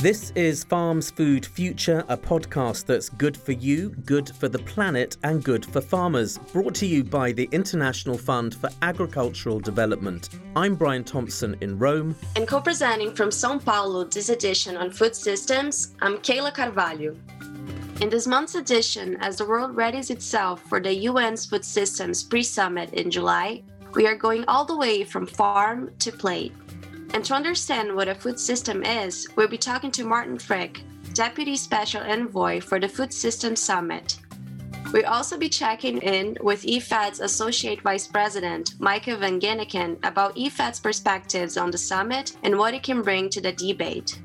This is Farms Food Future, a podcast that's good for you, good for the planet, and good for farmers. Brought to you by the International Fund for Agricultural Development. I'm Brian Thompson in Rome. And co presenting from Sao Paulo this edition on food systems, I'm Kayla Carvalho. In this month's edition, as the world readies itself for the UN's Food Systems pre summit in July, we are going all the way from farm to plate. And to understand what a food system is, we'll be talking to Martin Frick, Deputy Special Envoy for the Food Systems Summit. We'll also be checking in with IFAD's Associate Vice President, Meike van Ginneken, about IFAD's perspectives on the summit and what it can bring to the debate.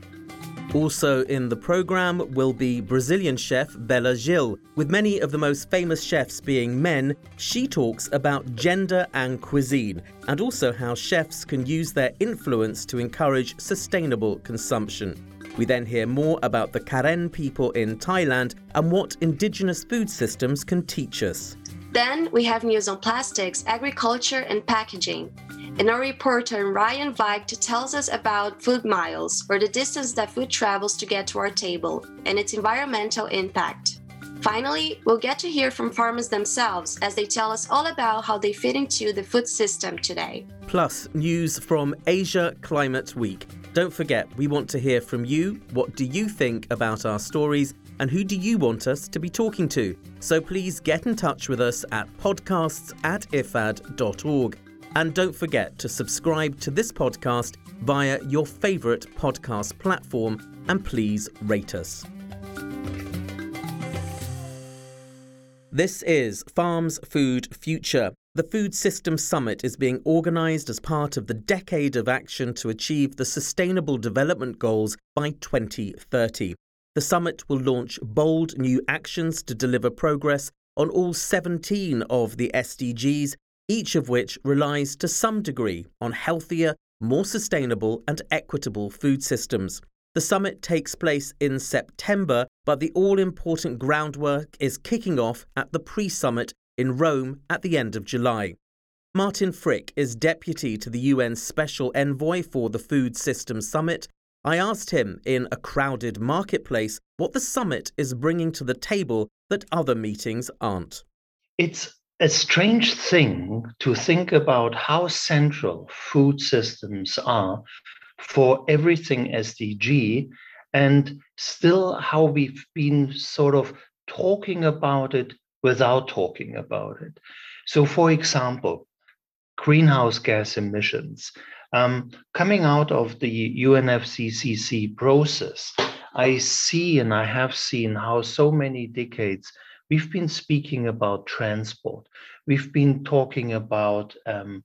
Also in the programme will be Brazilian chef Bela Gil. With many of the most famous chefs being men, she talks about gender and cuisine, and also how chefs can use their influence to encourage sustainable consumption. We then hear more about the Karen people in Thailand and what indigenous food systems can teach us. Then we have news on plastics, agriculture, and packaging. And our reporter Ryan Weigt tells us about food miles, or the distance that food travels to get to our table, and its environmental impact. Finally, we'll get to hear from farmers themselves as they tell us all about how they fit into the food system today. Plus, news from Asia Climate Week. Don't forget, we want to hear from you. What do you think about our stories? And who do you want us to be talking to? So please get in touch with us at podcasts at ifad.org. And don't forget to subscribe to this podcast via your favourite podcast platform and please rate us. This is Farms Food Future. The Food Systems Summit is being organised as part of the decade of action to achieve the Sustainable Development Goals by 2030. The summit will launch bold new actions to deliver progress on all 17 of the SDGs each of which relies to some degree on healthier, more sustainable, and equitable food systems. The summit takes place in September, but the all important groundwork is kicking off at the pre summit in Rome at the end of July. Martin Frick is deputy to the UN Special Envoy for the Food Systems Summit. I asked him in a crowded marketplace what the summit is bringing to the table that other meetings aren't. It's a strange thing to think about how central food systems are for everything SDG and still how we've been sort of talking about it without talking about it. So, for example, greenhouse gas emissions. Um, coming out of the UNFCCC process, I see and I have seen how so many decades We've been speaking about transport. We've been talking about um,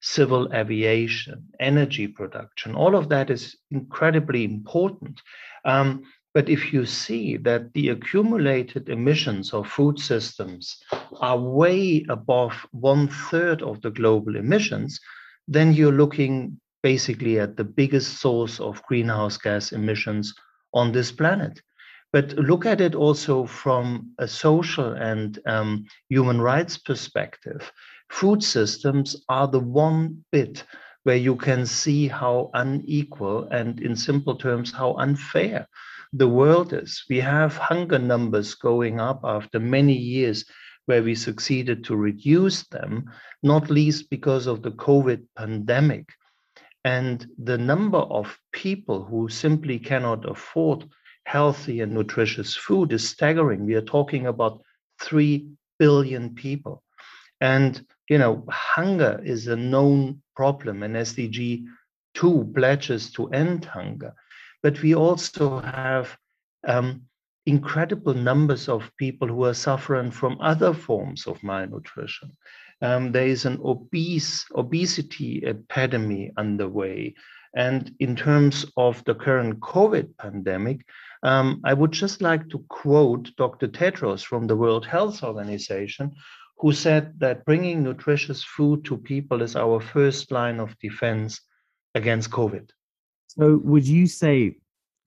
civil aviation, energy production. All of that is incredibly important. Um, but if you see that the accumulated emissions of food systems are way above one third of the global emissions, then you're looking basically at the biggest source of greenhouse gas emissions on this planet but look at it also from a social and um, human rights perspective. Food systems are the one bit where you can see how unequal and, in simple terms, how unfair the world is. We have hunger numbers going up after many years where we succeeded to reduce them, not least because of the COVID pandemic. And the number of people who simply cannot afford healthy and nutritious food is staggering. We are talking about 3 billion people. And, you know, hunger is a known problem, and SDG 2 pledges to end hunger. But we also have um, incredible numbers of people who are suffering from other forms of malnutrition. Um, there is an obese obesity epidemic underway. And in terms of the current COVID pandemic, um, I would just like to quote Dr. Tedros from the World Health Organization, who said that bringing nutritious food to people is our first line of defense against COVID. So, would you say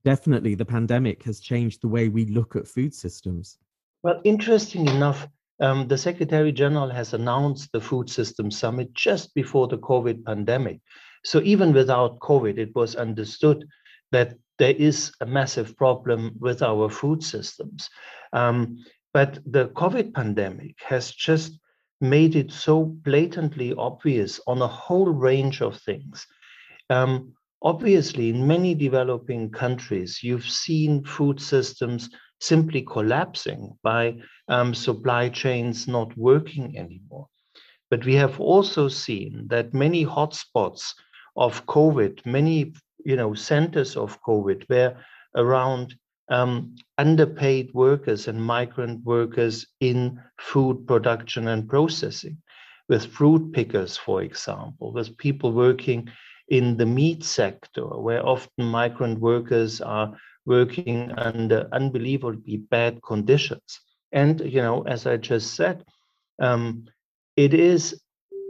definitely the pandemic has changed the way we look at food systems? Well, interesting enough, um, the Secretary General has announced the Food Systems Summit just before the COVID pandemic. So, even without COVID, it was understood that there is a massive problem with our food systems. Um, but the COVID pandemic has just made it so blatantly obvious on a whole range of things. Um, obviously, in many developing countries, you've seen food systems simply collapsing by um, supply chains not working anymore. But we have also seen that many hotspots of COVID, many you know centers of COVID, were around um, underpaid workers and migrant workers in food production and processing, with fruit pickers, for example, with people working in the meat sector, where often migrant workers are working under unbelievably bad conditions. And, you know, as I just said, um, it is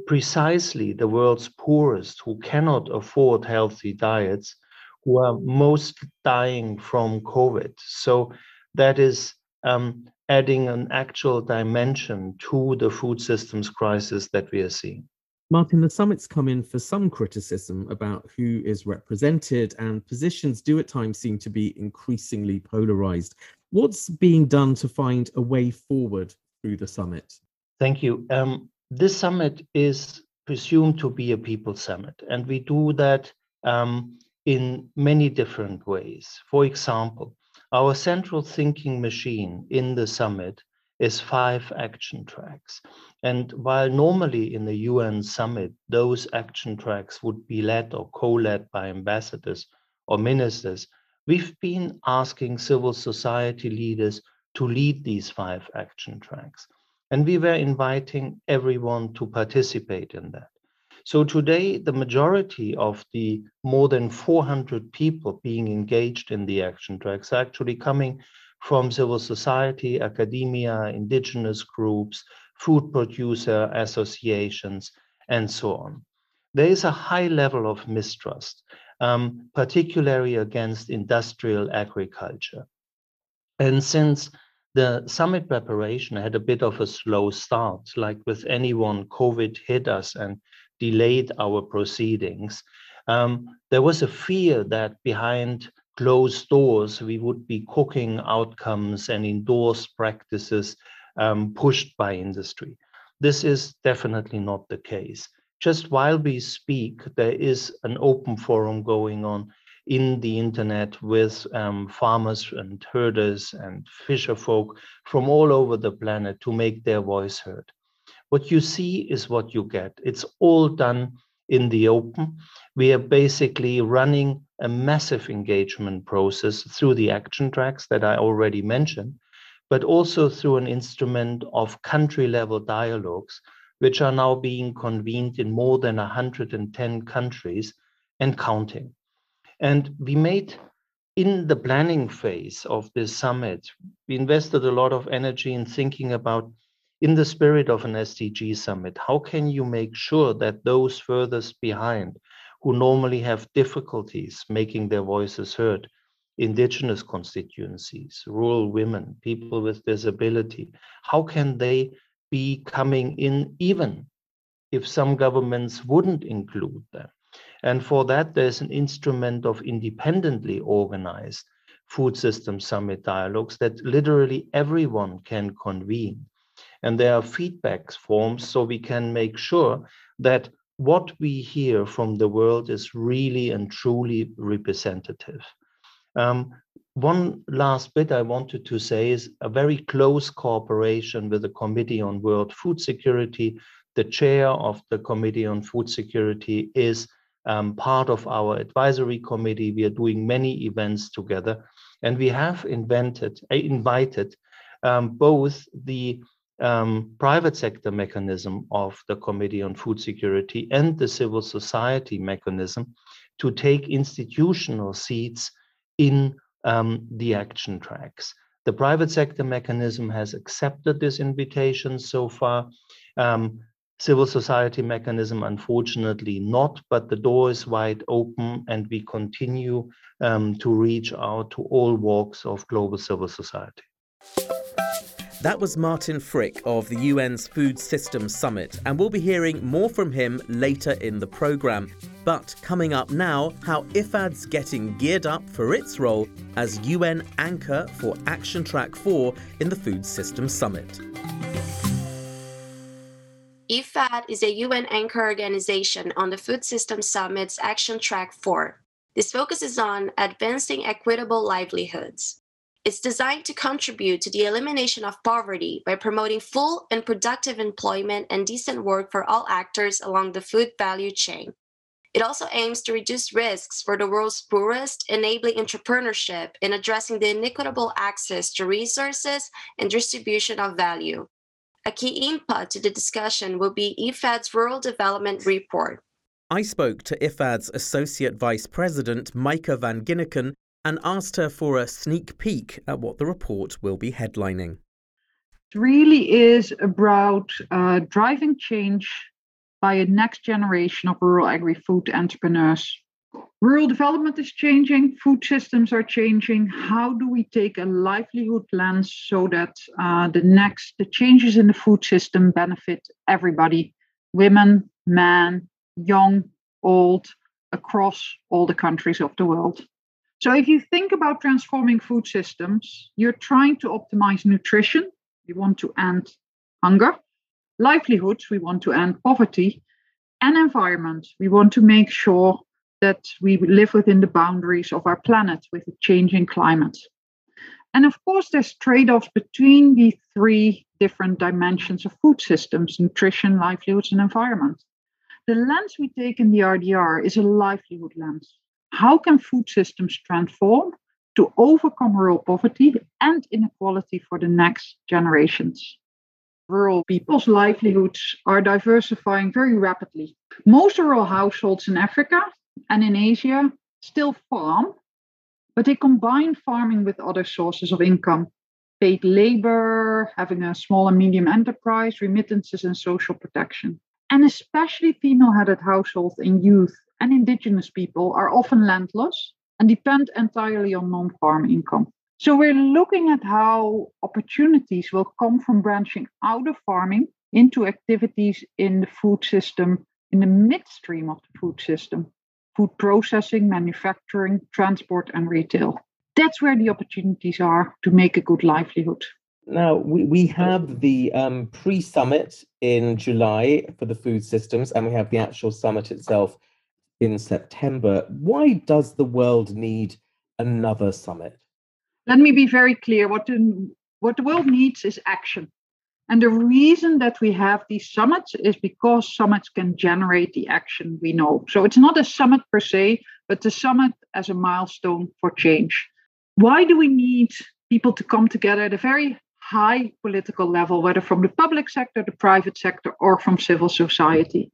precisely the world's poorest who cannot afford healthy diets who are most dying from COVID. So that is um, adding an actual dimension to the food systems crisis that we are seeing. Martin, the summit's come in for some criticism about who is represented, and positions do at times seem to be increasingly polarized. What's being done to find a way forward through the summit? Thank you. Um, this summit is presumed to be a people summit, and we do that um, in many different ways. For example, our central thinking machine in the summit is five action tracks. And while normally in the UN summit, those action tracks would be led or co led by ambassadors or ministers, we've been asking civil society leaders to lead these five action tracks. And we were inviting everyone to participate in that. So today, the majority of the more than 400 people being engaged in the action tracks are actually coming from civil society, academia, indigenous groups, food producer associations, and so on. There is a high level of mistrust, um, particularly against industrial agriculture. And since the summit preparation had a bit of a slow start, like with anyone, COVID hit us and delayed our proceedings. Um, there was a fear that behind closed doors we would be cooking outcomes and endorsed practices um, pushed by industry. This is definitely not the case. Just while we speak, there is an open forum going on in the internet with um, farmers and herders and fisher folk from all over the planet to make their voice heard. What you see is what you get. It's all done in the open. We are basically running a massive engagement process through the action tracks that I already mentioned, but also through an instrument of country level dialogues, which are now being convened in more than 110 countries and counting. And we made in the planning phase of this summit, we invested a lot of energy in thinking about in the spirit of an SDG summit, how can you make sure that those furthest behind who normally have difficulties making their voices heard, indigenous constituencies, rural women, people with disability, how can they be coming in even if some governments wouldn't include them? And for that, there's an instrument of independently organized food system summit dialogues that literally everyone can convene and there are feedback forms so we can make sure that what we hear from the world is really and truly representative. Um, one last bit I wanted to say is a very close cooperation with the Committee on World Food Security. The chair of the Committee on Food Security is um, part of our advisory committee. We are doing many events together, and we have invented, uh, invited um, both the um, private sector mechanism of the Committee on Food Security and the civil society mechanism to take institutional seats in um, the action tracks. The private sector mechanism has accepted this invitation so far. Um, civil society mechanism, unfortunately, not, but the door is wide open and we continue um, to reach out to all walks of global civil society. That was Martin Frick of the UN's Food Systems Summit, and we'll be hearing more from him later in the programme. But coming up now, how IFAD's getting geared up for its role as UN anchor for Action Track 4 in the Food Systems Summit. IFAD is a UN anchor organization on the Food Systems Summit's Action Track 4. This focuses on advancing equitable livelihoods. It's designed to contribute to the elimination of poverty by promoting full and productive employment and decent work for all actors along the food value chain. It also aims to reduce risks for the world's poorest, enabling entrepreneurship in addressing the inequitable access to resources and distribution of value. A key input to the discussion will be IFAD's Rural Development Report. I spoke to IFAD's Associate Vice President, Meike van Ginneken, and asked her for a sneak peek at what the report will be headlining. It really is about uh, driving change by a next generation of rural agri food entrepreneurs. Rural development is changing, food systems are changing. How do we take a livelihood lens so that uh, the next the changes in the food system benefit everybody, women, men, young, old, across all the countries of the world? So if you think about transforming food systems, you're trying to optimize nutrition. We want to end hunger, livelihoods, we want to end poverty, and environment. We want to make sure that we live within the boundaries of our planet with a changing climate. And of course, there's trade offs between the three different dimensions of food systems nutrition, livelihoods, and environment. The lens we take in the RDR is a livelihood lens how can food systems transform to overcome rural poverty and inequality for the next generations? Rural people's livelihoods are diversifying very rapidly. Most rural households in Africa and in Asia still farm, but they combine farming with other sources of income paid labor, having a small and medium enterprise, remittances, and social protection. And especially female headed households and youth and indigenous people are often landless and depend entirely on non farm income. So we're looking at how opportunities will come from branching out of farming into activities in the food system, in the midstream of the food system food processing, manufacturing, transport, and retail. That's where the opportunities are to make a good livelihood. Now, we, we have the um, pre summit in July for the food systems, and we have the actual summit itself in September. Why does the world need another summit? Let me be very clear. What the, what the world needs is action. And the reason that we have these summits is because summits can generate the action we know. So it's not a summit per se, but the summit as a milestone for change. Why do we need people to come together at a very high political level, whether from the public sector, the private sector, or from civil society?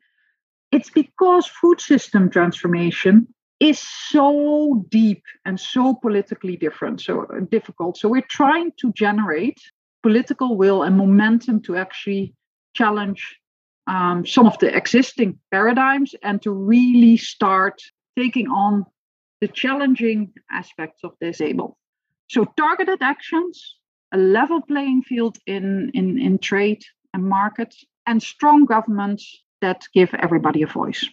It's because food system transformation is so deep and so politically different, so difficult. So we're trying to generate political will and momentum to actually challenge um, some of the existing paradigms and to really start taking on the challenging aspects of this able. So targeted actions, a level playing field in, in, in trade and markets, and strong governments that give everybody a voice.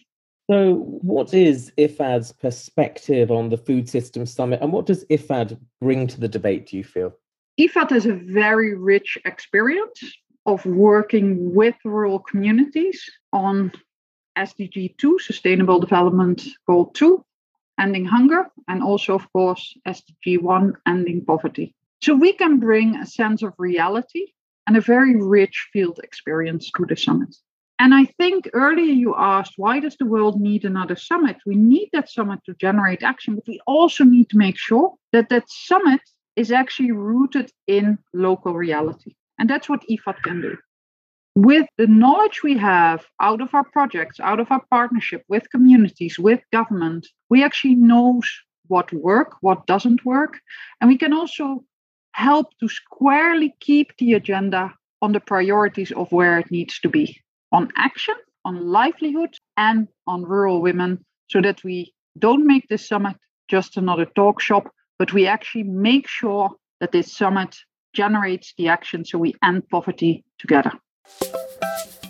So, what is IFAD's perspective on the Food System Summit, and what does IFAD bring to the debate, do you feel? IFAD has a very rich experience of working with rural communities on SDG 2, Sustainable Development Goal 2, ending hunger, and also, of course, SDG 1, ending poverty. So, we can bring a sense of reality and a very rich field experience to the summit. And I think earlier you asked, why does the world need another summit? We need that summit to generate action, but we also need to make sure that that summit is actually rooted in local reality. And that's what IFAD can do. With the knowledge we have out of our projects, out of our partnership with communities, with government, we actually know what work, what doesn't work. And we can also help to squarely keep the agenda on the priorities of where it needs to be on action, on livelihood, and on rural women so that we don't make this summit just another talk shop, but we actually make sure that this summit generates the action so we end poverty together.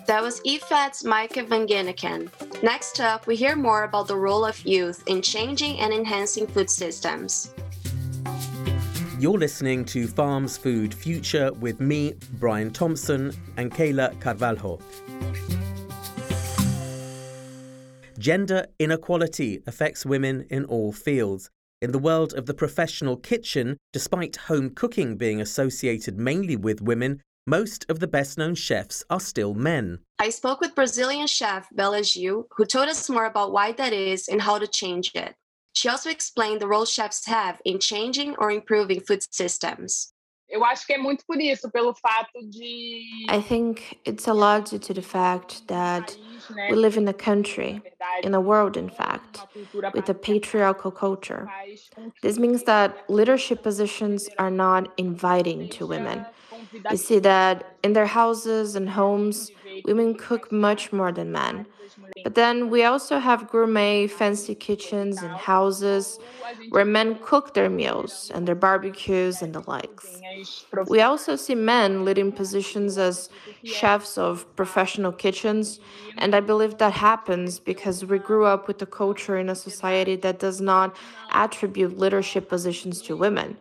That was IFAD's Meike van Ginneken. Next up, we hear more about the role of youth in changing and enhancing food systems. You're listening to Farms Food Future with me, Brian Thompson, and Kayla Carvalho. Gender inequality affects women in all fields. In the world of the professional kitchen, despite home cooking being associated mainly with women, most of the best known chefs are still men. I spoke with Brazilian chef Bela Gil, who told us more about why that is and how to change it. She also explained the role chefs have in changing or improving food systems. Eu acho que é muito por isso, pelo fato de. I think it's a lot due to the fact that we live in a country, in a world, in fact, with a patriarchal culture. This means that leadership positions are not inviting to women. We see that in their houses and homes, women cook much more than men. But then we also have gourmet, fancy kitchens and houses where men cook their meals and their barbecues and the likes. We also see men leading positions as chefs of professional kitchens, and I believe that happens because we grew up with a culture in a society that does not attribute leadership positions to women.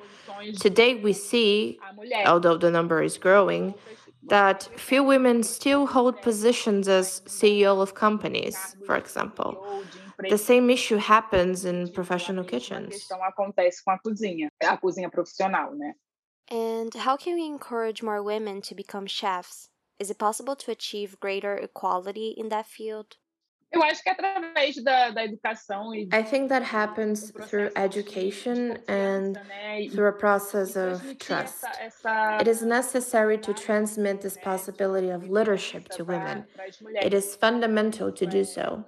Today, we see, although the number is growing, that few women still hold positions as CEO of companies, for example. The same issue happens in professional kitchens. And how can we encourage more women to become chefs? Is it possible to achieve greater equality in that field? Eu acho que através da, da educação e I think that happens through education and through a process of trust. It is necessary to transmit this possibility of leadership to women. It is fundamental to do so.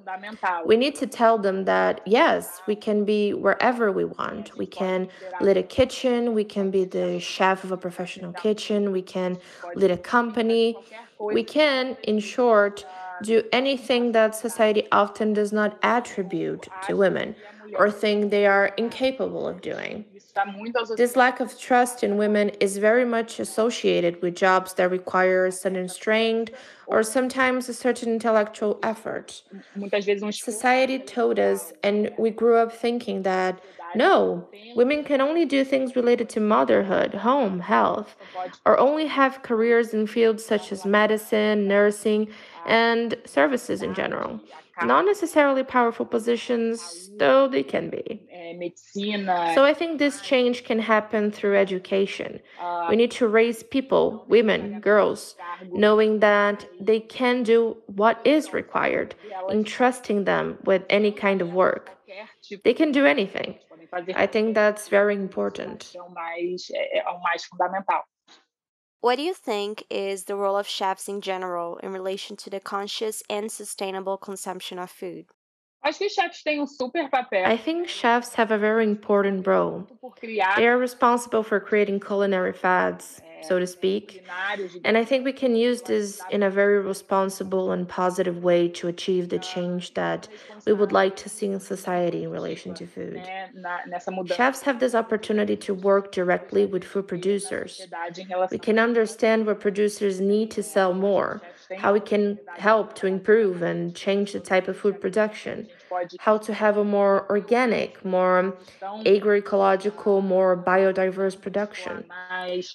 We need to tell them that yes, we can be wherever we want. We can lead a kitchen, we can be the chef of a professional kitchen, we can lead a company. We can, in short, do anything that society often does not attribute to women or think they are incapable of doing. This lack of trust in women is very much associated with jobs that require a certain strength or sometimes a certain intellectual effort. Society told us, and we grew up thinking that no, women can only do things related to motherhood, home, health, or only have careers in fields such as medicine, nursing, and services in general. Not necessarily powerful positions, though they can be. So I think this change can happen through education. We need to raise people, women, girls, knowing that they can do what is required, entrusting them with any kind of work. They can do anything. I think that's very important. What do you think is the role of chefs in general in relation to the conscious and sustainable consumption of food? I think chefs have a very important role. They are responsible for creating culinary fads, so to speak. And I think we can use this in a very responsible and positive way to achieve the change that we would like to see in society in relation to food. Chefs have this opportunity to work directly with food producers. We can understand what producers need to sell more, how we can help to improve and change the type of food production how to have a more organic, more agroecological, more biodiverse production.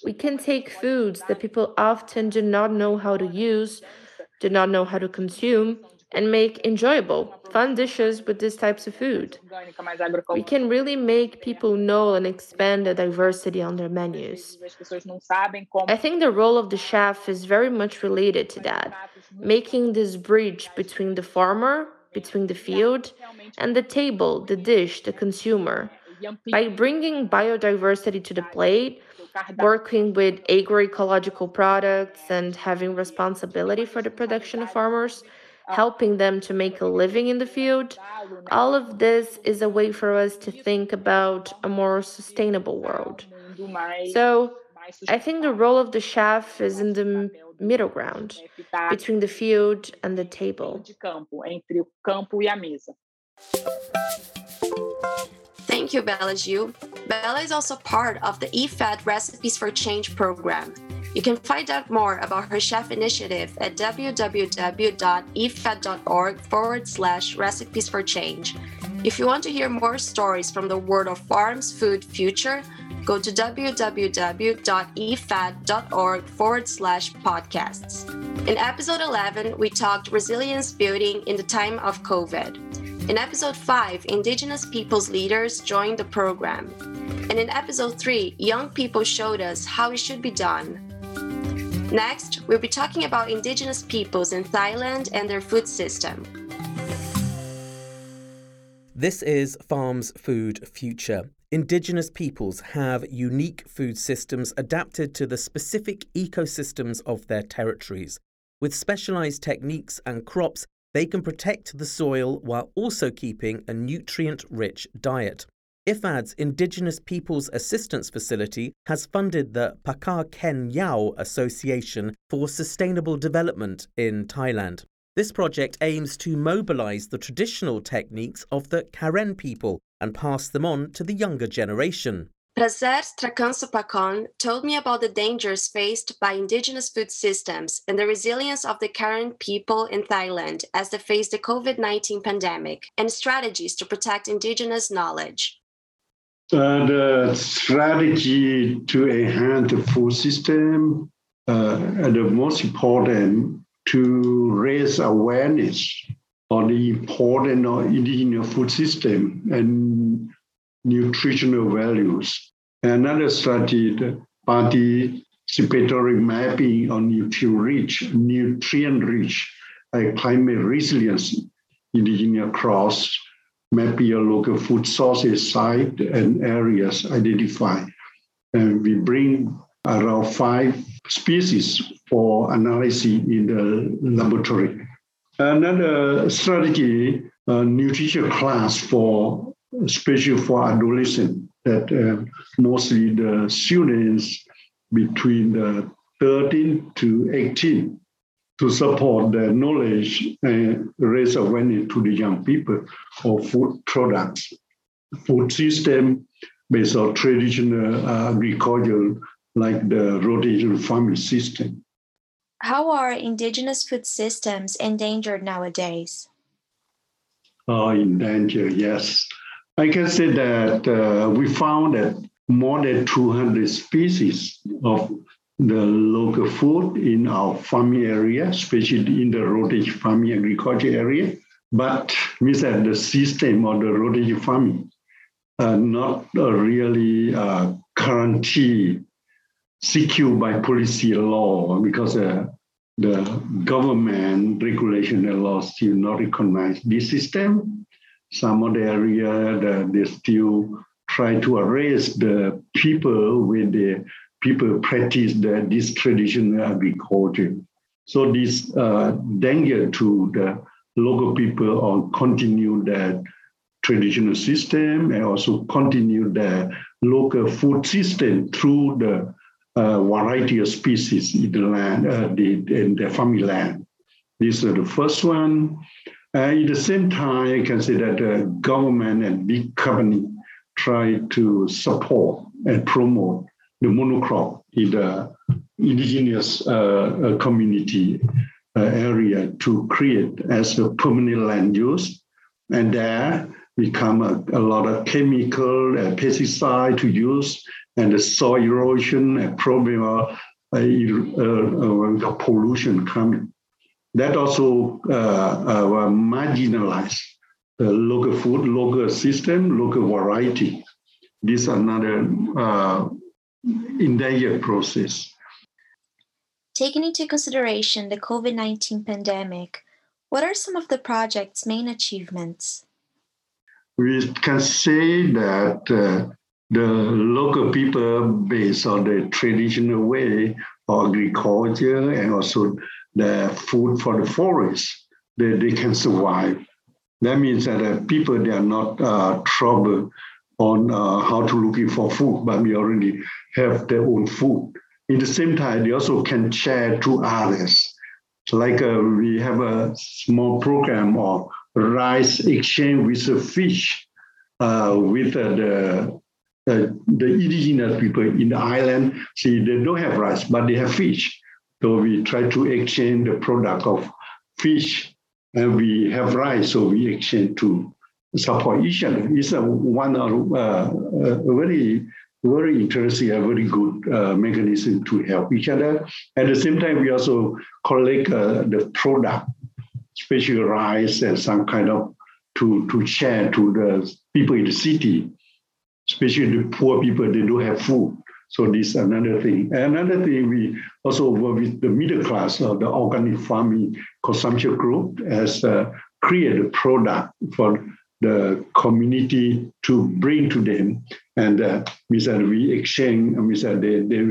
We can take foods that people often do not know how to use, do not know how to consume, and make enjoyable, fun dishes with these types of food. We can really make people know and expand the diversity on their menus. I think the role of the chef is very much related to that, making this bridge between the farmer between the field and the table, the dish, the consumer. By bringing biodiversity to the plate, working with agroecological products, and having responsibility for the production of farmers, Uh, helping them to make a living in the field, all of this is a way for us to think about a more sustainable world. So, I think the role of the chef is in the middle ground between the field and the table. Thank you, Bela Gil. Bela is also part of the IFAD Recipes for Change program. You can find out more about her chef initiative at www.ifad.org forward slash recipes for change. If you want to hear more stories from the world of farms, food, future, go to www.ifad.org forward slash podcasts. In episode 11, we talked resilience building in the time of COVID. In episode 5, Indigenous peoples leaders joined the program. And in episode 3, young people showed us how it should be done. Next, we'll be talking about Indigenous peoples in Thailand and their food system. This is Farms Food Future. Indigenous peoples have unique food systems adapted to the specific ecosystems of their territories. With specialized techniques and crops, they can protect the soil while also keeping a nutrient rich diet. IFAD's Indigenous Peoples Assistance Facility has funded the Pgakenyaw Association for Sustainable Development in Thailand. This project aims to mobilize the traditional techniques of the Karen people and pass them on to the younger generation. Prazer Strakanso told me about the dangers faced by indigenous food systems and the resilience of the Karen people in Thailand as they face the COVID 19 pandemic and strategies to protect indigenous knowledge. Uh, the strategy to enhance the food system, uh, the most important to raise awareness on the importance of indigenous food system and nutritional values. Another strategy, participatory mapping on nutrient-rich, nutrient-rich, uh, climate resilience indigenous cross, mapping your local food sources, site, and areas identified. And we bring around five species for analysis in the laboratory. Another strategy, nutrition class for especially for adolescents, that uh, mostly the students between the 13 to 18 to support the knowledge and raise awareness to the young people of food products, food system based on traditional uh, agriculture like the rotation farming system. How are indigenous food systems endangered nowadays? Oh, endangered, yes. I can say that uh, we found that more than 200 species of the local food in our farming area, especially in the rotation farming agriculture area. But means the system of the rotation farming uh, not really uh, guarantee secured by policy law because uh, the government regulation and law still not recognize this system. Some of the area that they still try to arrest the people when the people practice the, this traditional agriculture. So this uh, danger to the local people or continue that traditional system and also continue the local food system through the uh, variety of species in the land, uh, the, in the. This is the first one. Uh, at the same time, I can say that the government and big company try to support and promote the monocrop in the indigenous uh, uh community uh, area to create as a permanent land use. And there become a, a lot of chemical uh, pesticide to use and the soil erosion and problem of uh, uh, pollution coming. That also marginalize the local food, local system, local variety. This is another endangered process. Taking into consideration the COVID 19 pandemic, what are some of the project's main achievements? We can say that uh, the local people based on the traditional way of agriculture and also the food for the forest, they, they can survive. That means that uh, people, they are not uh, troubled on uh, how to looking for food, but we already have their own food. In the same time, they also can share to others. Like uh, we have a small program of rice exchange with the fish uh, with uh, the uh, the indigenous people in the island, see, they don't have rice, but they have fish. So we try to exchange the product of fish, and we have rice, so we exchange to support each other. It's a one uh, a very very interesting, a very good uh, mechanism to help each other. At the same time, we also collect uh, the product, especially rice and some kind of to to share to the people in the city, especially the poor people. They don't have food. So this is another thing. Another thing, we also work with the middle class, uh, the organic farming consumption group, as uh, create a product for the community to bring to them. And uh, we said we exchange, and we said they, they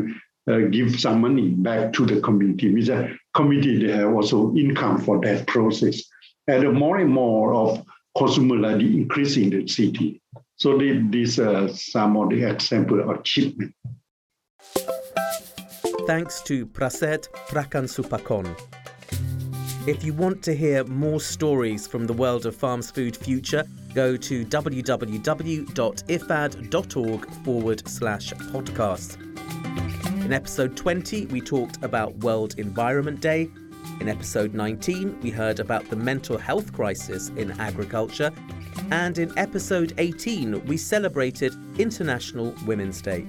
uh, give some money back to the community. We said community, they have also income for that process. And more and more of consumer are increasing the city. So these are some of the example of achievement. Thanks to Prasert Trakansuphakon. If you want to hear more stories from the world of farms food future, go to www.ifad.org forward slash podcast. In episode 20, we talked about World Environment Day. In episode 19, we heard about the mental health crisis in agriculture. And in episode 18, we celebrated International Women's Day.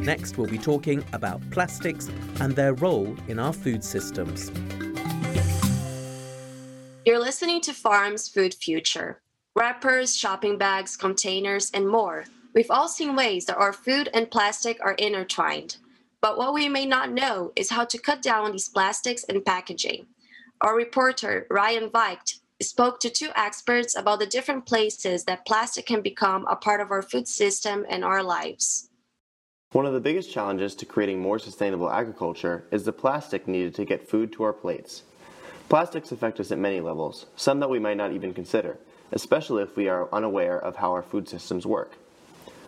Next, we'll be talking about plastics and their role in our food systems. You're listening to Farms Food Future. Wrappers, shopping bags, containers, and more. We've all seen ways that our food and plastic are intertwined. But what we may not know is how to cut down these plastics and packaging. Our reporter, Ryan Weicht, spoke to two experts about the different places that plastic can become a part of our food system and our lives. One of the biggest challenges to creating more sustainable agriculture is the plastic needed to get food to our plates. Plastics affect us at many levels, some that we might not even consider, especially if we are unaware of how our food systems work.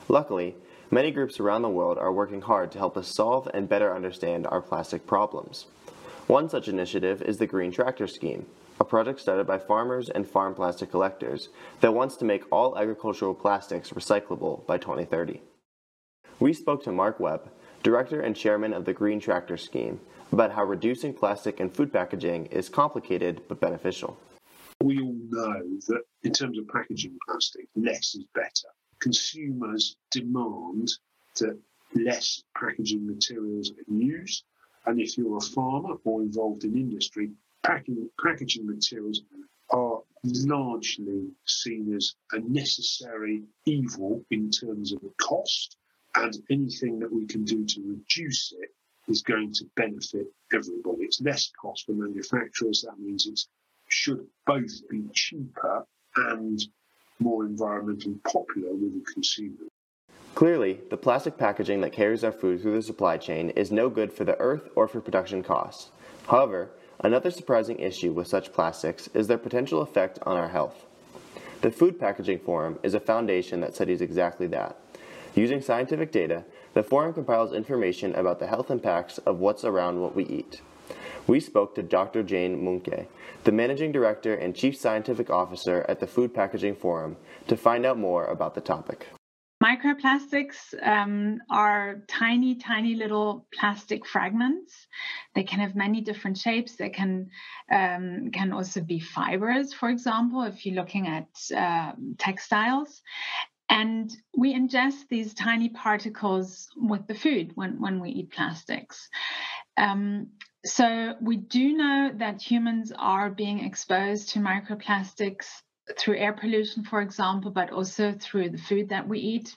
Luckily, many groups around the world are working hard to help us solve and better understand our plastic problems. One such initiative is the Green Tractor Scheme, a project started by farmers and farm plastic collectors that wants to make all agricultural plastics recyclable by 2030. We spoke to Mark Webb, director and chairman of the Green Tractor Scheme, about how reducing plastic and food packaging is complicated but beneficial. We all know that in terms of packaging plastic, less is better. Consumers demand that less packaging materials are used. And if you're a farmer or involved in industry, packing, packaging materials are largely seen as a necessary evil in terms of cost and anything that we can do to reduce it is going to benefit everybody. It's less cost for manufacturers. That means it should both be cheaper and more environmentally popular with the consumer. Clearly, the plastic packaging that carries our food through the supply chain is no good for the earth or for production costs. However, another surprising issue with such plastics is their potential effect on our health. The Food Packaging Forum is a foundation that studies exactly that. Using scientific data, the forum compiles information about the health impacts of what's around what we eat. We spoke to Dr. Jane Muncke, the Managing Director and Chief Scientific Officer at the Food Packaging Forum, to find out more about the topic. Microplastics um, are tiny, tiny little plastic fragments. They can have many different shapes. They can um, can also be fibers, for example, if you're looking at uh, textiles. And we ingest these tiny particles with the food when, when we eat plastics. Um, so we do know that humans are being exposed to microplastics through air pollution, for example, but also through the food that we eat,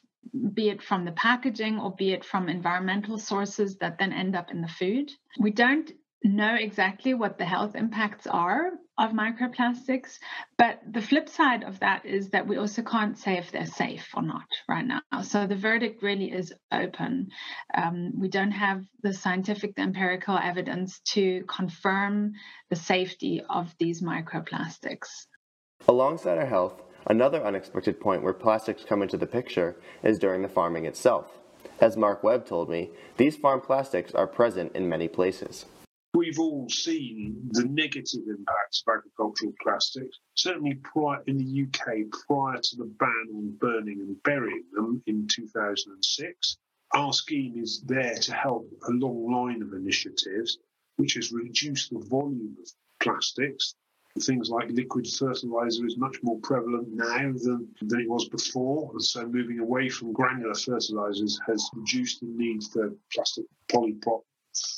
be it from the packaging or be it from environmental sources that then end up in the food. We don't know exactly what the health impacts are of microplastics. But the flip side of that is that we also can't say if they're safe or not right now. So the verdict really is open. Um, we don't have the scientific, the empirical evidence to confirm the safety of these microplastics. Alongside our health, another unexpected point where plastics come into the picture is during the farming itself. As Mark Webb told me, these farm plastics are present in many places. We've all seen the negative impacts of agricultural plastics. Certainly, prior, in the UK, prior to the ban on burning and burying them in 2006, our scheme is there to help a long line of initiatives, which has reduced the volume of plastics. Things like liquid fertilizer is much more prevalent now than, than it was before. And so moving away from granular fertilizers has reduced the need for plastic polyprop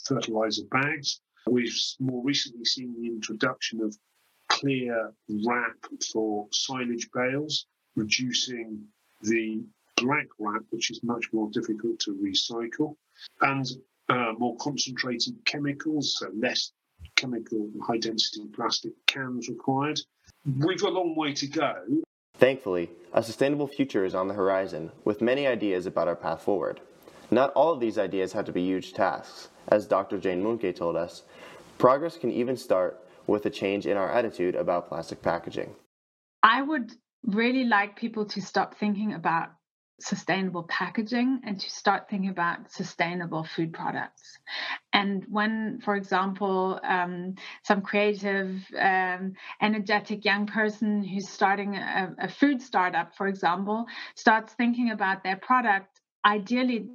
fertilizer bags. We've more recently seen the introduction of clear wrap for silage bales, reducing the black wrap, which is much more difficult to recycle, and uh, more concentrated chemicals, so less chemical high density plastic cans required. We've got a long way to go. Thankfully, a sustainable future is on the horizon with many ideas about our path forward. Not all of these ideas have to be huge tasks. As Dr. Jane Muncke told us, progress can even start with a change in our attitude about plastic packaging. I would really like people to stop thinking about sustainable packaging and to start thinking about sustainable food products. And when, for example, um, some creative, um, energetic young person who's starting a, a food startup, for example, starts thinking about their product, ideally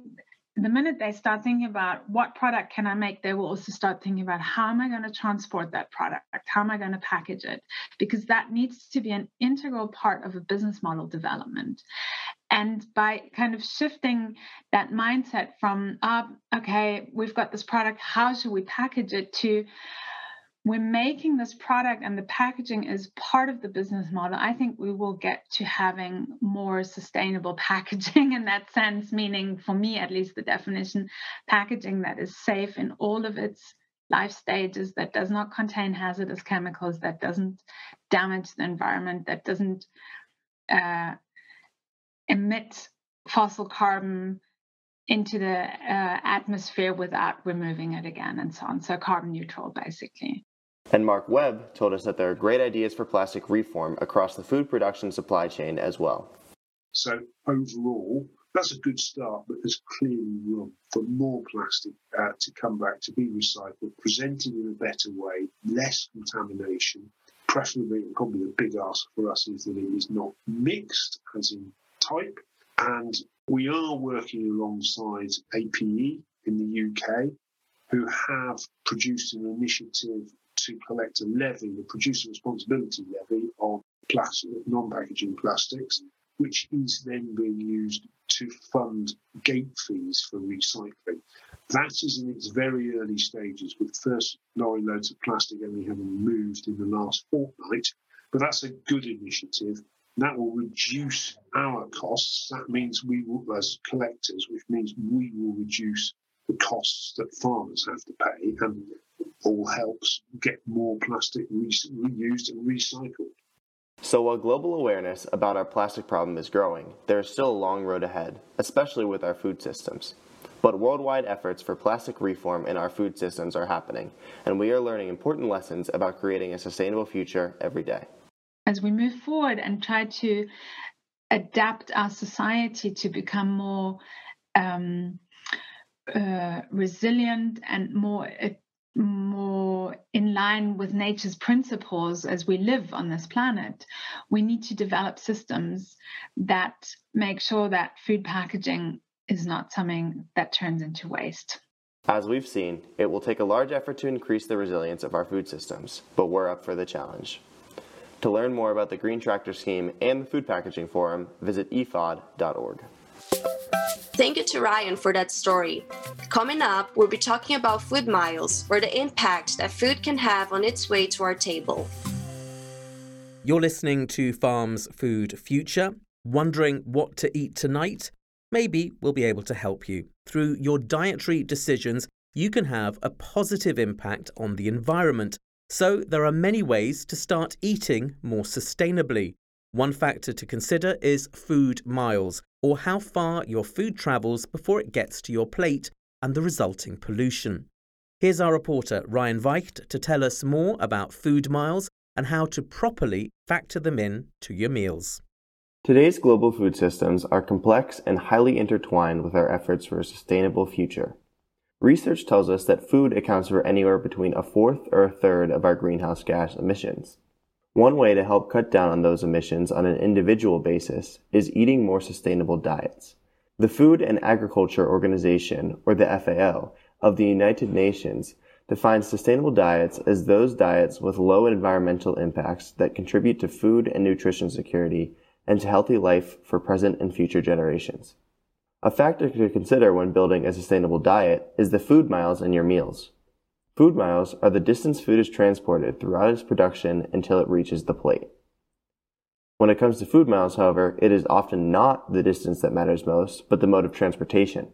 the minute they start thinking about what product can I make, they will also start thinking about how am I going to transport that product? How am I going to package it? Because that needs to be an integral part of a business model development. And by kind of shifting that mindset from, uh, okay, we've got this product, how should we package it, to we're making this product and the packaging is part of the business model, I think we will get to having more sustainable packaging in that sense, meaning for me, at least, the definition packaging that is safe in all of its life stages, that does not contain hazardous chemicals, that doesn't damage the environment, that doesn't uh, emit fossil carbon into the uh, atmosphere without removing it again and so on. So carbon neutral, basically. And Mark Webb told us that there are great ideas for plastic reform across the food production supply chain as well. So, overall, that's a good start, but there's clearly room for more plastic uh, to come back to be recycled, presented in a better way, less contamination. Preferably, and probably the big ask for us is that it is not mixed, as in type. And we are working alongside APE in the UK, who have produced an initiative to collect a levy, the producer responsibility levy on plastic, non-packaging plastics, which is then being used to fund gate fees for recycling. That is in its very early stages, with first lorry loads of plastic only having moved in the last fortnight. But that's a good initiative. That will reduce our costs. That means we will, as collectors, which means we will reduce the costs that farmers have to pay, and all helps get more plastic re- reused and recycled. So while global awareness about our plastic problem is growing, there is still a long road ahead, especially with our food systems. But worldwide efforts for plastic reform in our food systems are happening, and we are learning important lessons about creating a sustainable future every day. As we move forward and try to adapt our society to become more um, uh, resilient and more uh, more in line with nature's principles as we live on this planet, we need to develop systems that make sure that food packaging is not something that turns into waste. As we've seen, it will take a large effort to increase the resilience of our food systems, but we're up for the challenge. To learn more about the Green Tractor Scheme and the Food Packaging Forum, visit ifad.org. Thank you to Ryan for that story. Coming up, we'll be talking about food miles, or the impact that food can have on its way to our table. You're listening to Farm's Food Future. Wondering what to eat tonight? Maybe we'll be able to help you. Through your dietary decisions, you can have a positive impact on the environment. So, there are many ways to start eating more sustainably. One factor to consider is food miles, or how far your food travels before it gets to your plate and the resulting pollution. Here's our reporter Ryan Weicht to tell us more about food miles and how to properly factor them in to your meals. Today's global food systems are complex and highly intertwined with our efforts for a sustainable future. Research tells us that food accounts for anywhere between a fourth or a third of our greenhouse gas emissions. One way to help cut down on those emissions on an individual basis is eating more sustainable diets. The Food and Agriculture Organization, or the FAO, of the United Nations defines sustainable diets as those diets with low environmental impacts that contribute to food and nutrition security and to healthy life for present and future generations. A factor to consider when building a sustainable diet is the food miles in your meals. Food miles are the distance food is transported throughout its production until it reaches the plate. When it comes to food miles, however, it is often not the distance that matters most, but the mode of transportation.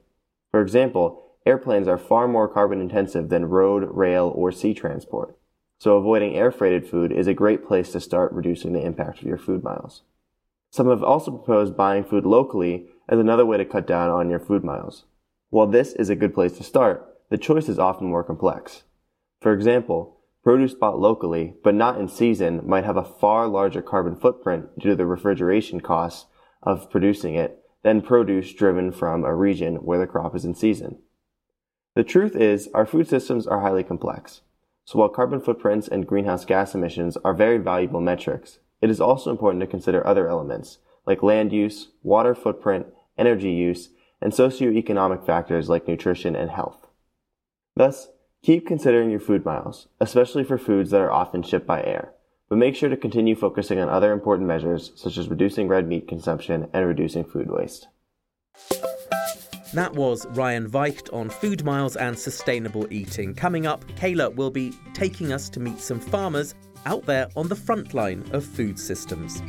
For example, airplanes are far more carbon intensive than road, rail, or sea transport. So avoiding air freighted food is a great place to start reducing the impact of your food miles. Some have also proposed buying food locally as another way to cut down on your food miles. While this is a good place to start, the choice is often more complex. For example, produce bought locally, but not in season, might have a far larger carbon footprint due to the refrigeration costs of producing it than produce driven from a region where the crop is in season. The truth is, our food systems are highly complex. So while carbon footprints and greenhouse gas emissions are very valuable metrics, it is also important to consider other elements, like land use, water footprint, energy use, and socioeconomic factors like nutrition and health. Thus, keep considering your food miles, especially for foods that are often shipped by air, but make sure to continue focusing on other important measures such as reducing red meat consumption and reducing food waste. That was Ryan Weicht on food miles and sustainable eating. Coming up, Kayla will be taking us to meet some farmers out there on the front line of food systems.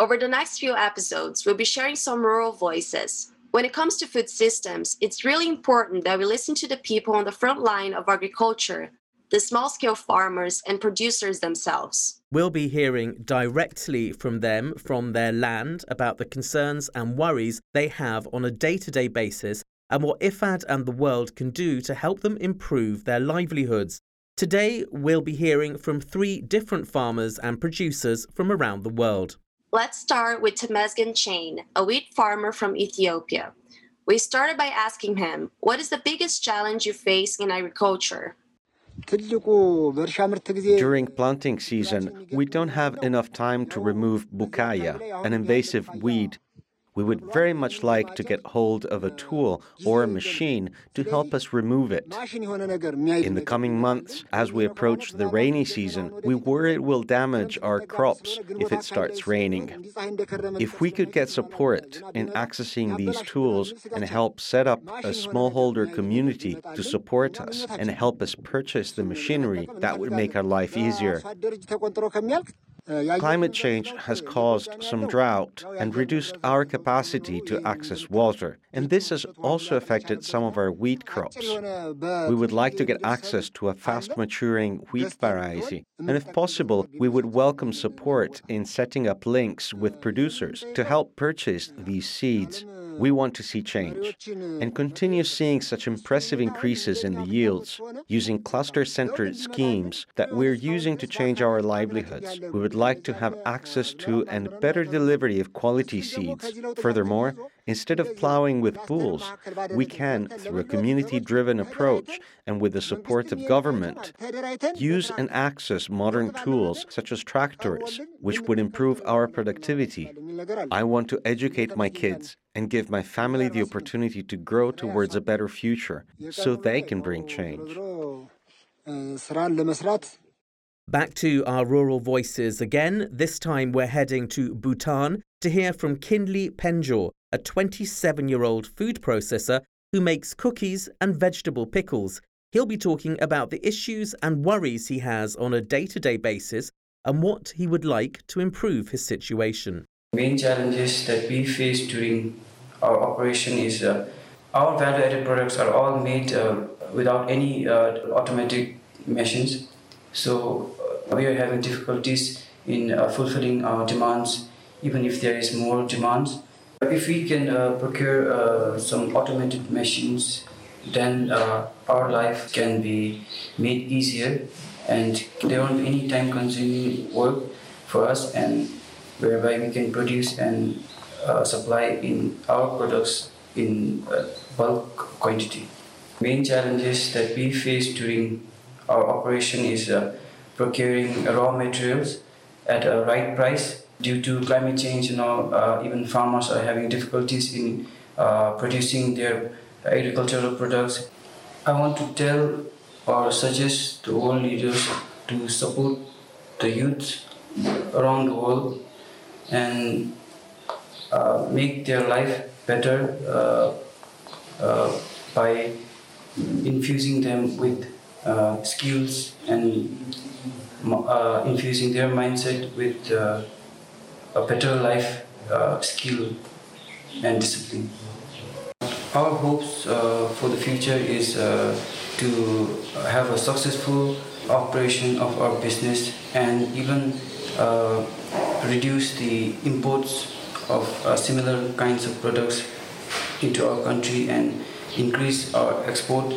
Over the next few episodes, we'll be sharing some rural voices. When it comes to food systems, it's really important that we listen to the people on the front line of agriculture the small scale farmers and producers themselves. We'll be hearing directly from them, from their land, about the concerns and worries they have on a day to day basis and what IFAD and the world can do to help them improve their livelihoods. Today, we'll be hearing from three different farmers and producers from around the world. Let's start with Temesgen Chain, a wheat farmer from Ethiopia. We started by asking him, What is the biggest challenge you face in agriculture? During planting season, we don't have enough time to remove bukaya, an invasive weed we would very much like to get hold of a tool or a machine to help us remove it. In the coming months, as we approach the rainy season, we worry it will damage our crops if it starts raining. If we could get support in accessing these tools and help set up a smallholder community to support us and help us purchase the machinery, that would make our life easier. Climate change has caused some drought and reduced our capacity to access water, and this has also affected some of our wheat crops. We would like to get access to a fast maturing wheat variety, and if possible, we would welcome support in setting up links with producers to help purchase these seeds we want to see change and continue seeing such impressive increases in the yields using cluster centered schemes that we're using to change our livelihoods. We would like to have access to and better delivery of quality seeds. Furthermore, Instead of plowing with bulls, we can, through a community driven approach and with the support of government, use and access modern tools such as tractors, which would improve our productivity. I want to educate my kids and give my family the opportunity to grow towards a better future so they can bring change. Back to our rural voices again. This time we're heading to Bhutan to hear from Kinley Penjor, a 27 year old food processor who makes cookies and vegetable pickles. He'll be talking about the issues and worries he has on a day to day basis and what he would like to improve his situation. Main challenges that we face during our operation is uh, our value added products are all made uh, without any uh, automatic machines. So we are having difficulties in fulfilling our demands, even if there is more demands. If we can procure some automated machines, then our life can be made easier and there won't be any time consuming work for us and whereby we can produce and uh, supply in our products in uh, bulk quantity. Main challenges that we face during our operation is uh, procuring raw materials at a right price due to climate change. You know, uh, even farmers are having difficulties in uh, producing their agricultural products. I want to tell or suggest to all leaders to support the youth around the world and uh, make their life better uh, uh, by infusing them with skills and infusing their mindset with a better life skill and discipline. Our hopes for the future is to have a successful operation of our business and even uh, reduce the imports of uh, similar kinds of products into our country and increase our export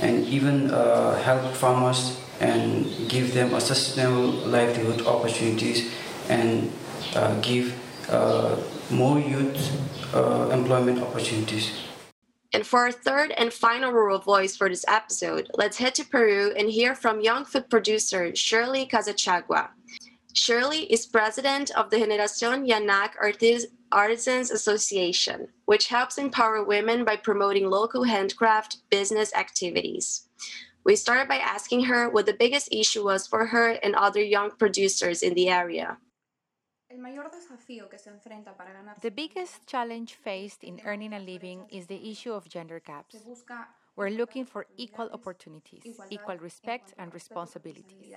and even uh, help farmers and give them a sustainable livelihood opportunities and uh, give more youth employment opportunities. And for our third and final rural voice for this episode, let's head to Peru and hear from young food producer Shirley Casachagua. Shirley is president of the Generación Yanak Artisans Association, which helps empower women by promoting local handcraft business activities. We started by asking her what the biggest issue was for her and other young producers in the area. The biggest challenge faced in earning a living is the issue of gender gaps. We're looking for equal opportunities, equal respect, and responsibilities.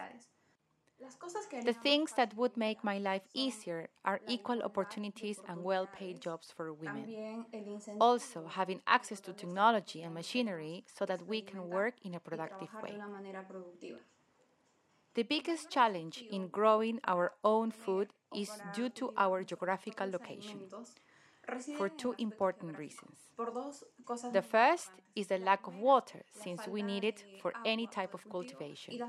The things that would make my life easier are equal opportunities and well paid jobs for women. Also, having access to technology and machinery so that we can work in a productive way. The biggest challenge in growing our own food is due to our geographical location for two important reasons. The first is the lack of water, since we need it for any type of cultivation.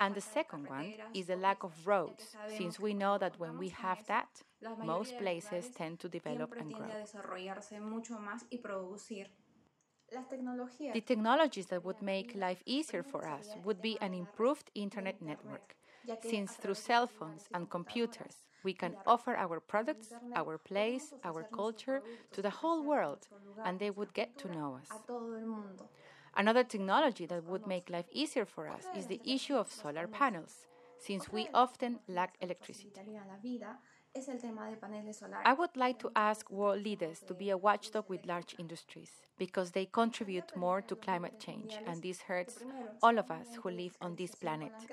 And the second one is the lack of roads, since we know that when we have that, most places tend to develop and grow. The technologies that would make life easier for us would be an improved internet network, since through cell phones and computers, we can offer our products, our place, our culture to the whole world, and they would get to know us. Another technology that would make life easier for us is the issue of solar panels, since we often lack electricity. I would like to ask world leaders to be a watchdog with large industries because they contribute more to climate change, and this hurts all of us who live on this planet.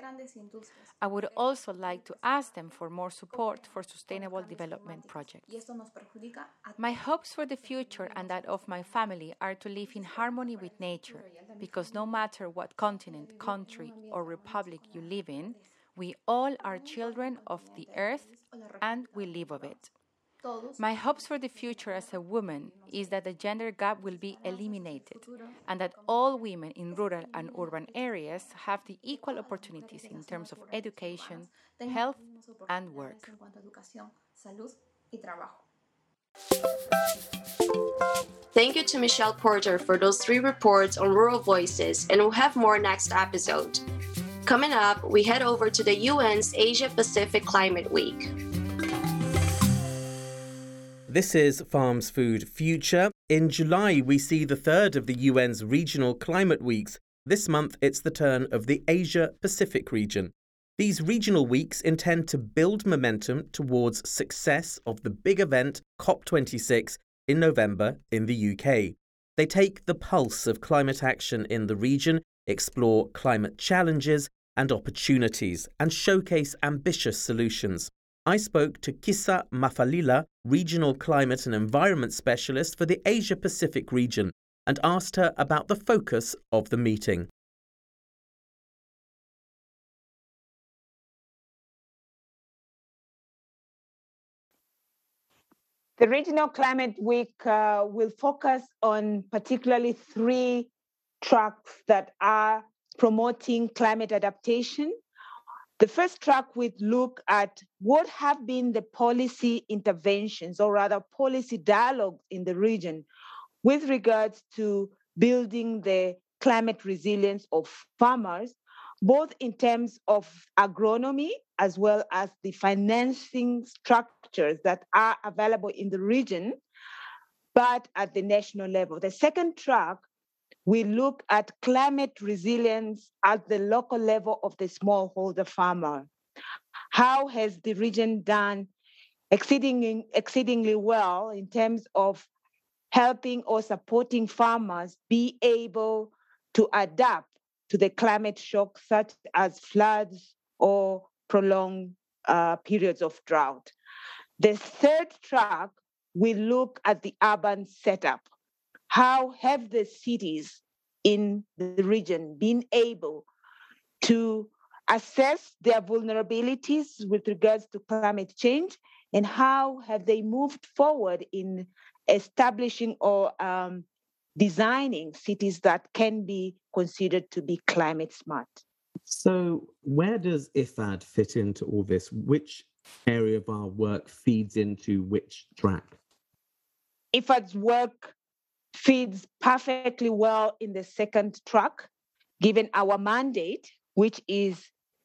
I would also like to ask them for more support for sustainable development projects. My hopes for the future and that of my family are to live in harmony with nature because no matter what continent, country, or republic you live in, we all are children of the earth and we live of it. My hopes for the future as a woman is that the gender gap will be eliminated and that all women in rural and urban areas have the equal opportunities in terms of education, health, and work. Thank you to Michelle Porter for those three reports on rural voices, and we'll have more next episode. Coming up, we head over to the UN's Asia Pacific Climate Week. This is Farms Food Future. In July, we see the third of the UN's regional climate weeks. This month, it's the turn of the Asia Pacific region. These regional weeks intend to build momentum towards success of the big event COP26 in November in the UK. They take the pulse of climate action in the region explore climate challenges and opportunities, and showcase ambitious solutions. I spoke to Kisa Mfalila, Regional Climate and Environment Specialist for the Asia Pacific region, and asked her about the focus of the meeting. The Regional Climate Week uh, will focus on particularly three tracks that are promoting climate adaptation, The first track would look at what have been the policy interventions, or rather policy dialogue in the region with regards to building the climate resilience of farmers, both in terms of agronomy as well as the financing structures that are available in the region, but at the national level. The second track we look at climate resilience at the local level of the smallholder farmer. How has the region done exceedingly, exceedingly well in terms of helping or supporting farmers be able to adapt to the climate shock, such as floods or prolonged uh, periods of drought. The third track, we look at the urban setup how have the cities in the region been able to assess their vulnerabilities with regards to climate change and how have they moved forward in establishing or um, designing cities that can be considered to be climate smart. So, where does IFAD fit into all this? Which area of our work feeds into which track? IFAD's work feeds perfectly well in the second track, given our mandate, which is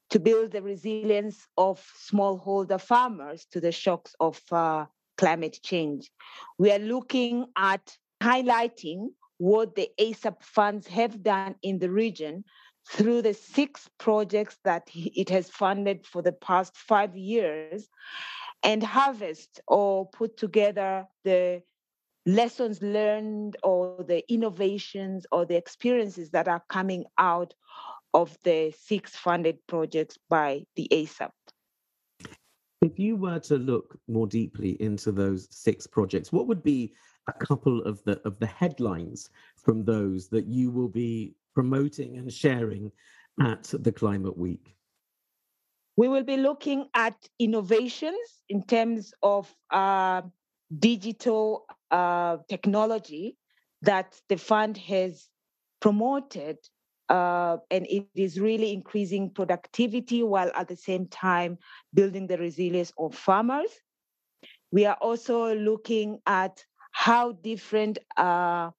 to build the resilience of smallholder farmers to the shocks of uh, climate change. We are looking at highlighting what the ASAP funds have done in the region through the six projects that it has funded for the past five years and harvest or put together the lessons learned or the innovations or the experiences that are coming out of the six funded projects by the ASAP. If you were to look more deeply into those six projects, what would be a couple of the of the headlines from those that you will be promoting and sharing at the Climate Week? We will be looking at innovations in terms of uh, digital uh, technology that the fund has promoted. Uh, and it is really increasing productivity while at the same time building the resilience of farmers. We are also looking at how different uh,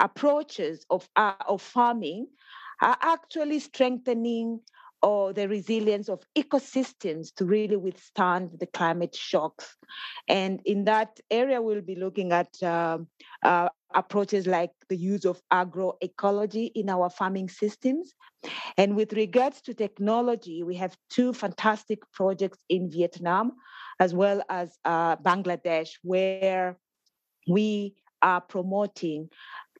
approaches of, uh, of farming are actually strengthening or the resilience of ecosystems to really withstand the climate shocks. And in that area, we'll be looking at uh, uh, approaches like the use of agroecology in our farming systems. And with regards to technology, we have two fantastic projects in Vietnam as well as uh, Bangladesh, where we are promoting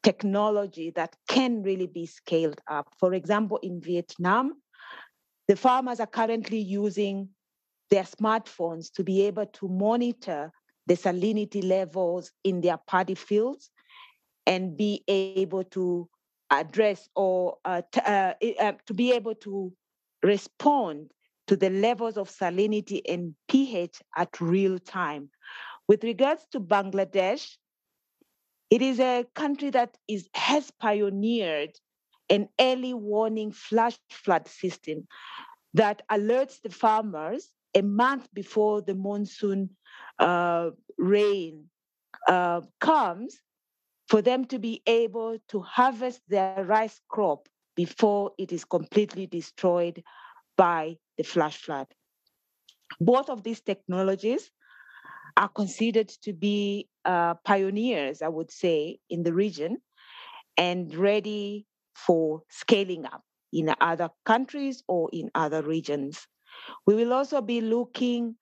technology that can really be scaled up. For example, in Vietnam, the farmers are currently using their smartphones to be able to monitor the salinity levels in their paddy fields and be able to address or uh, t- uh, uh, to be able to respond to the levels of salinity and pH at real time. With regards to Bangladesh, it is a country that is has pioneered an early warning flash flood system that alerts the farmers a month before the monsoon uh, rain uh, comes for them to be able to harvest their rice crop before it is completely destroyed by the flash flood. Both of these technologies are considered to be uh, pioneers, I would say, in the region and ready for scaling up in other countries or in other regions. We will also be looking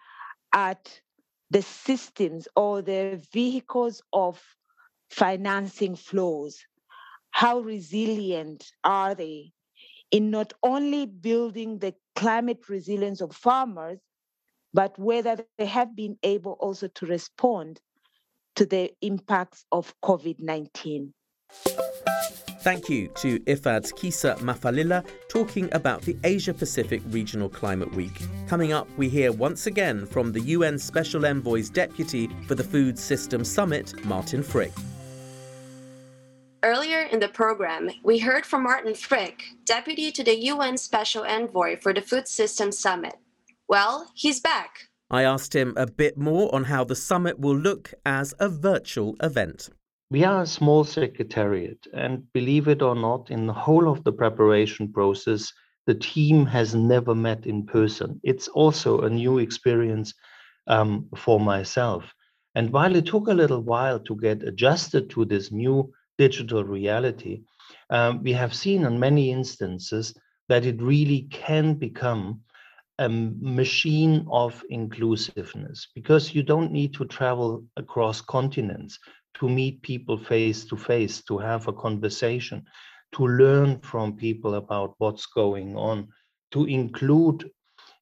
at the systems or the vehicles of financing flows. How resilient are they in not only building the climate resilience of farmers, but whether they have been able also to respond to the impacts of COVID 19. Thank you to IFAD's Kisa Mfalila talking about the Asia Pacific Regional Climate Week. Coming up, we hear once again from the UN Special Envoy's Deputy for the Food System Summit, Martin Frick. Earlier in the program, we heard from Martin Frick, Deputy to the UN Special Envoy for the Food System Summit. Well, he's back. I asked him a bit more on how the summit will look as a virtual event. We are a small secretariat, and believe it or not, in the whole of the preparation process, the team has never met in person. It's also a new experience um, for myself. And while it took a little while to get adjusted to this new digital reality, um, we have seen in many instances that it really can become a machine of inclusiveness because you don't need to travel across continents to meet people face to face, to have a conversation, to learn from people about what's going on, to include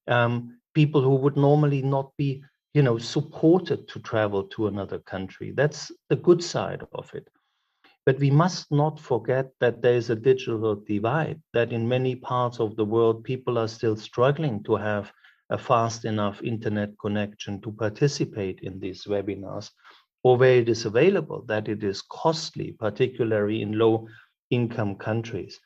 um, people who would normally not be, you know, supported to travel to another country. That's the good side of it. But we must not forget that there is a digital divide, that in many parts of the world, people are still struggling to have a fast enough internet connection to participate in these webinars or where it is available, that it is costly, particularly in low income countries.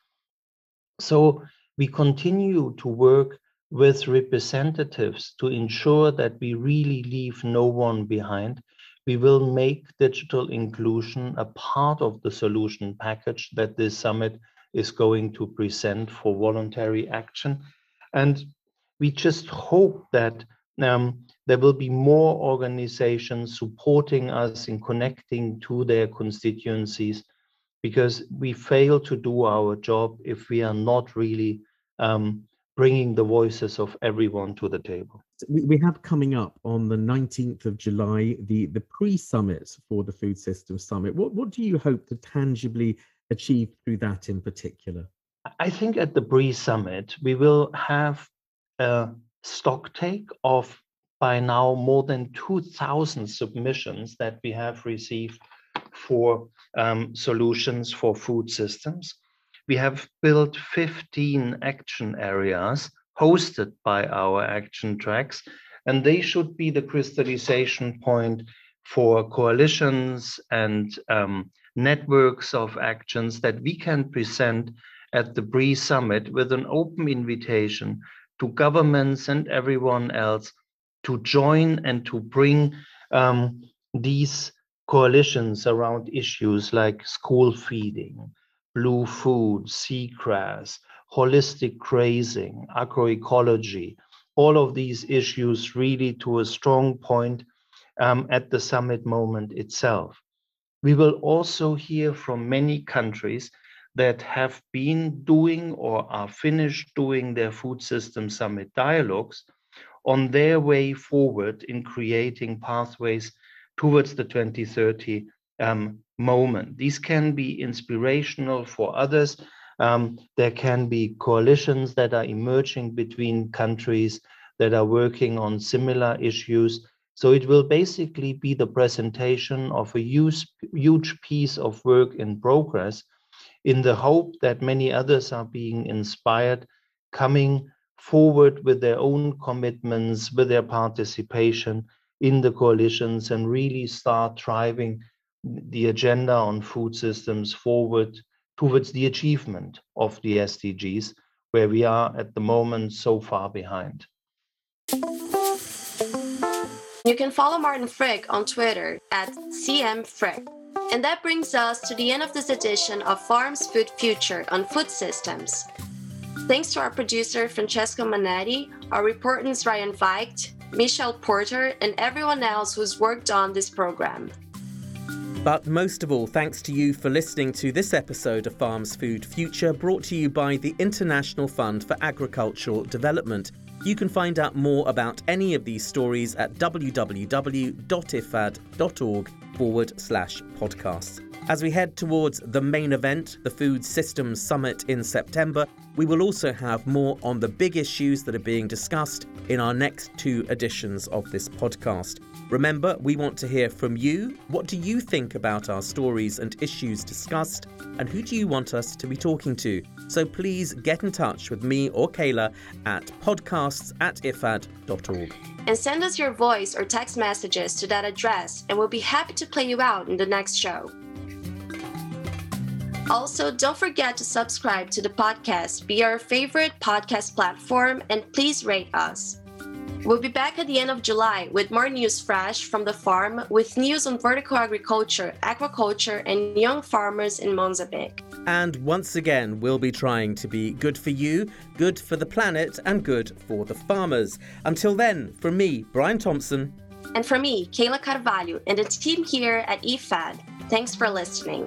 So we continue to work with representatives to ensure that we really leave no one behind. We will make digital inclusion a part of the solution package that this summit is going to present for voluntary action. And we just hope that um, there will be more organizations supporting us in connecting to their constituencies because we fail to do our job if we are not really um, bringing the voices of everyone to the table. We have coming up on the 19th of July the, the pre summit for the Food System Summit. What, what do you hope to tangibly achieve through that in particular? I think at the pre summit, we will have a stock take of by now more than 2,000 submissions that we have received for um, solutions for food systems. We have built 15 action areas hosted by our action tracks, and they should be the crystallization point for coalitions and um, networks of actions that we can present at the pre Summit with an open invitation to governments and everyone else to join and to bring um, these coalitions around issues like school feeding, blue food, seagrass, holistic grazing, agroecology, all of these issues really to a strong point um, at the summit moment itself. We will also hear from many countries that have been doing or are finished doing their food system summit dialogues on their way forward in creating pathways towards the 2030 um, moment. These can be inspirational for others. Um, there can be coalitions that are emerging between countries that are working on similar issues. So it will basically be the presentation of a huge, huge piece of work in progress in the hope that many others are being inspired, coming forward with their own commitments, with their participation in the coalitions, and really start driving the agenda on food systems forward towards the achievement of the SDGs, where we are at the moment so far behind. You can follow Martin Frick on Twitter at CMFrick. And that brings us to the end of this edition of Farm's Food Future on food systems. Thanks to our producer Francesco Manetti, our reporters Ryan Veicht, Michelle Porter, and everyone else who's worked on this program. But most of all, thanks to you for listening to this episode of Farms Food Future, brought to you by the International Fund for Agricultural Development. You can find out more about any of these stories at www.ifad.org forward slash podcasts. As we head towards the main event, the Food Systems Summit in September, we will also have more on the big issues that are being discussed in our next two editions of this podcast. Remember, we want to hear from you. What do you think about our stories and issues discussed? And who do you want us to be talking to? So please get in touch with me or Kayla at podcasts at ifad.org. And send us your voice or text messages to that address, and we'll be happy to play you out in the next show. Also, don't forget to subscribe to the podcast via our favorite podcast platform and please rate us. We'll be back at the end of July with more news fresh from the farm with news on vertical agriculture, aquaculture, and young farmers in Mozambique. And once again, we'll be trying to be good for you, good for the planet, and good for the farmers. Until then, from me, Brian Thompson. And from me, Kayla Carvalho, and the team here at IFAD, thanks for listening.